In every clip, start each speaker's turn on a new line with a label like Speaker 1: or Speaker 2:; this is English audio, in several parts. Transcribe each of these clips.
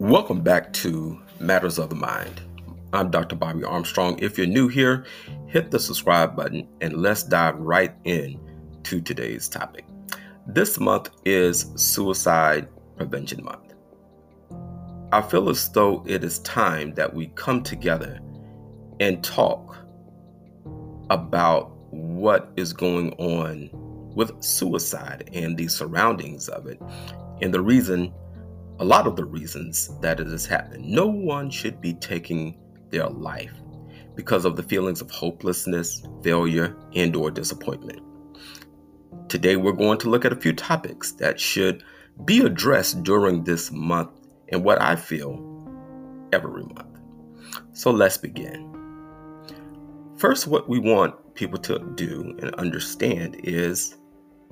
Speaker 1: Welcome back to Matters of the Mind. I'm Dr. Bobby Armstrong. If you're new here, hit the subscribe button and let's dive right in to today's topic. This month is Suicide Prevention Month. I feel as though it is time that we come together and talk about what is going on with suicide and the surroundings of it and the reason a lot of the reasons that it has happened. no one should be taking their life because of the feelings of hopelessness failure and or disappointment today we're going to look at a few topics that should be addressed during this month and what i feel every month so let's begin first what we want people to do and understand is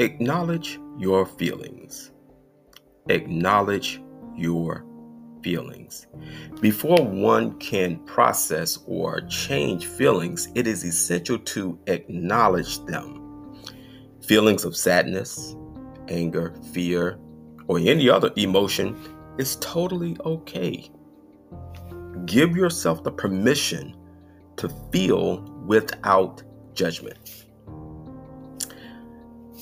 Speaker 1: Acknowledge your feelings. Acknowledge your feelings. Before one can process or change feelings, it is essential to acknowledge them. Feelings of sadness, anger, fear, or any other emotion is totally okay. Give yourself the permission to feel without judgment.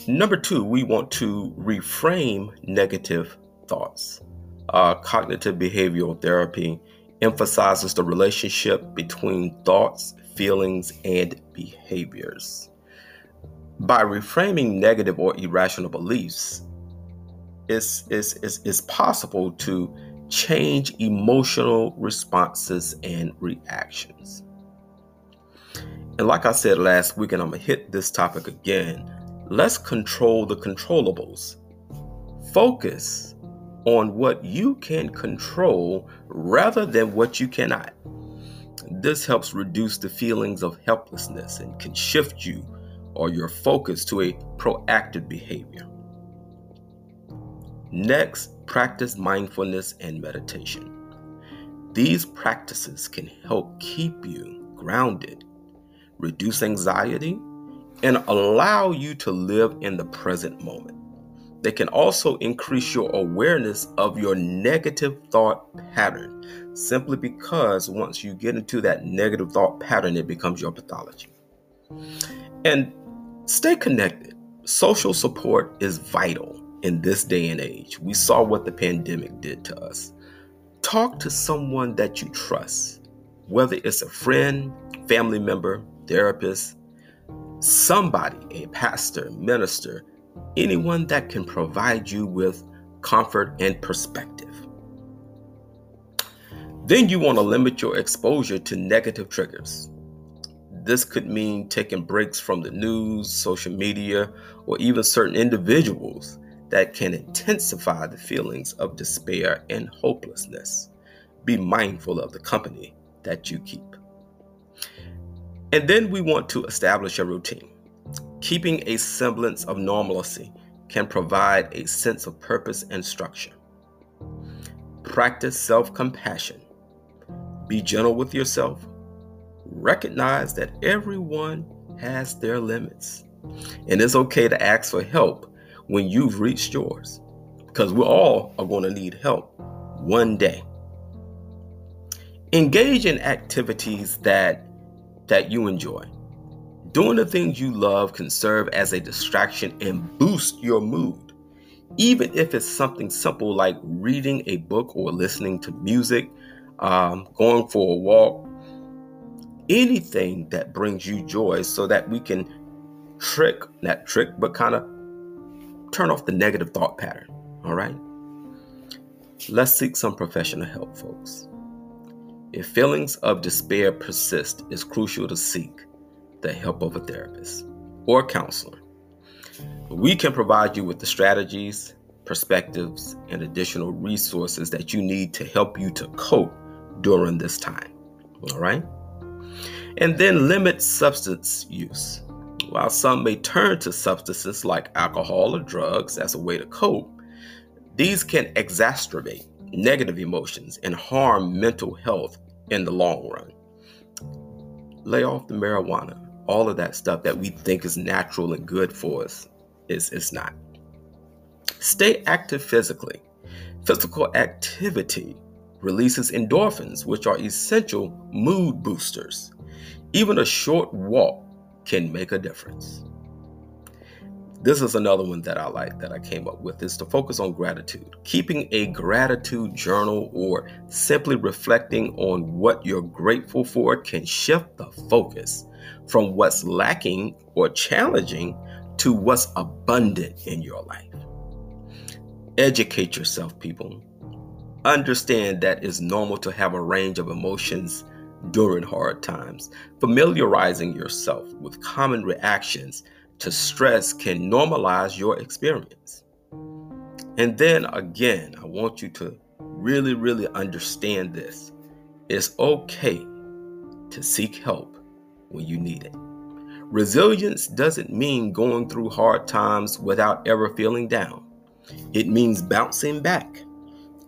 Speaker 1: Number two, we want to reframe negative thoughts. Uh, cognitive behavioral therapy emphasizes the relationship between thoughts, feelings, and behaviors. By reframing negative or irrational beliefs, it's, it's, it's, it's possible to change emotional responses and reactions. And like I said last week, and I'm going to hit this topic again Let's control the controllables. Focus on what you can control rather than what you cannot. This helps reduce the feelings of helplessness and can shift you or your focus to a proactive behavior. Next, practice mindfulness and meditation. These practices can help keep you grounded, reduce anxiety, and allow you to live in the present moment. They can also increase your awareness of your negative thought pattern simply because once you get into that negative thought pattern, it becomes your pathology. And stay connected. Social support is vital in this day and age. We saw what the pandemic did to us. Talk to someone that you trust, whether it's a friend, family member, therapist, somebody, a pastor, minister, anyone that can provide you with comfort and perspective. Then you want to limit your exposure to negative triggers. This could mean taking breaks from the news, social media, or even certain individuals that can intensify the feelings of despair and hopelessness. Be mindful of the company that you keep. And then we want to establish a routine. Keeping a semblance of normalcy can provide a sense of purpose and structure. Practice self compassion. Be gentle with yourself. Recognize that everyone has their limits. And it's okay to ask for help when you've reached yours, because we all are going to need help one day. Engage in activities that that you enjoy. Doing the things you love can serve as a distraction and boost your mood. Even if it's something simple like reading a book or listening to music, um, going for a walk, anything that brings you joy so that we can trick, not trick, but kind of turn off the negative thought pattern. All right? Let's seek some professional help, folks. If feelings of despair persist, it's crucial to seek the help of a therapist or counselor. We can provide you with the strategies, perspectives, and additional resources that you need to help you to cope during this time. All right? And then limit substance use. While some may turn to substances like alcohol or drugs as a way to cope, these can exacerbate negative emotions and harm mental health in the long run. Lay off the marijuana. All of that stuff that we think is natural and good for us is it's not. Stay active physically. Physical activity releases endorphins, which are essential mood boosters. Even a short walk can make a difference. This is another one that I like that I came up with is to focus on gratitude. Keeping a gratitude journal or simply reflecting on what you're grateful for can shift the focus from what's lacking or challenging to what's abundant in your life. Educate yourself, people. Understand that it's normal to have a range of emotions during hard times. Familiarizing yourself with common reactions to stress can normalize your experience. And then again, I want you to really, really understand this. It's okay to seek help when you need it. Resilience doesn't mean going through hard times without ever feeling down, it means bouncing back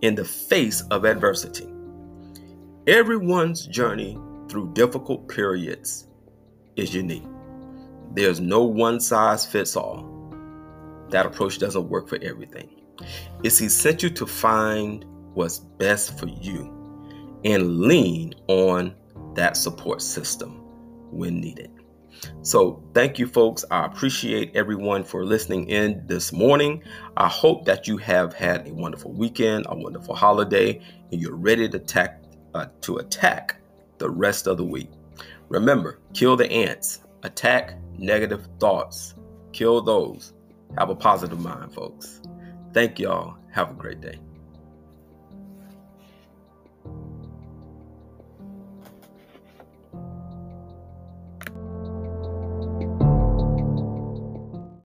Speaker 1: in the face of adversity. Everyone's journey through difficult periods is unique. There's no one size fits all. That approach doesn't work for everything. It's essential to find what's best for you and lean on that support system when needed. So, thank you, folks. I appreciate everyone for listening in this morning. I hope that you have had a wonderful weekend, a wonderful holiday, and you're ready to attack uh, to attack the rest of the week. Remember, kill the ants, attack negative thoughts. Kill those. Have a positive mind, folks. Thank y'all. Have a great day.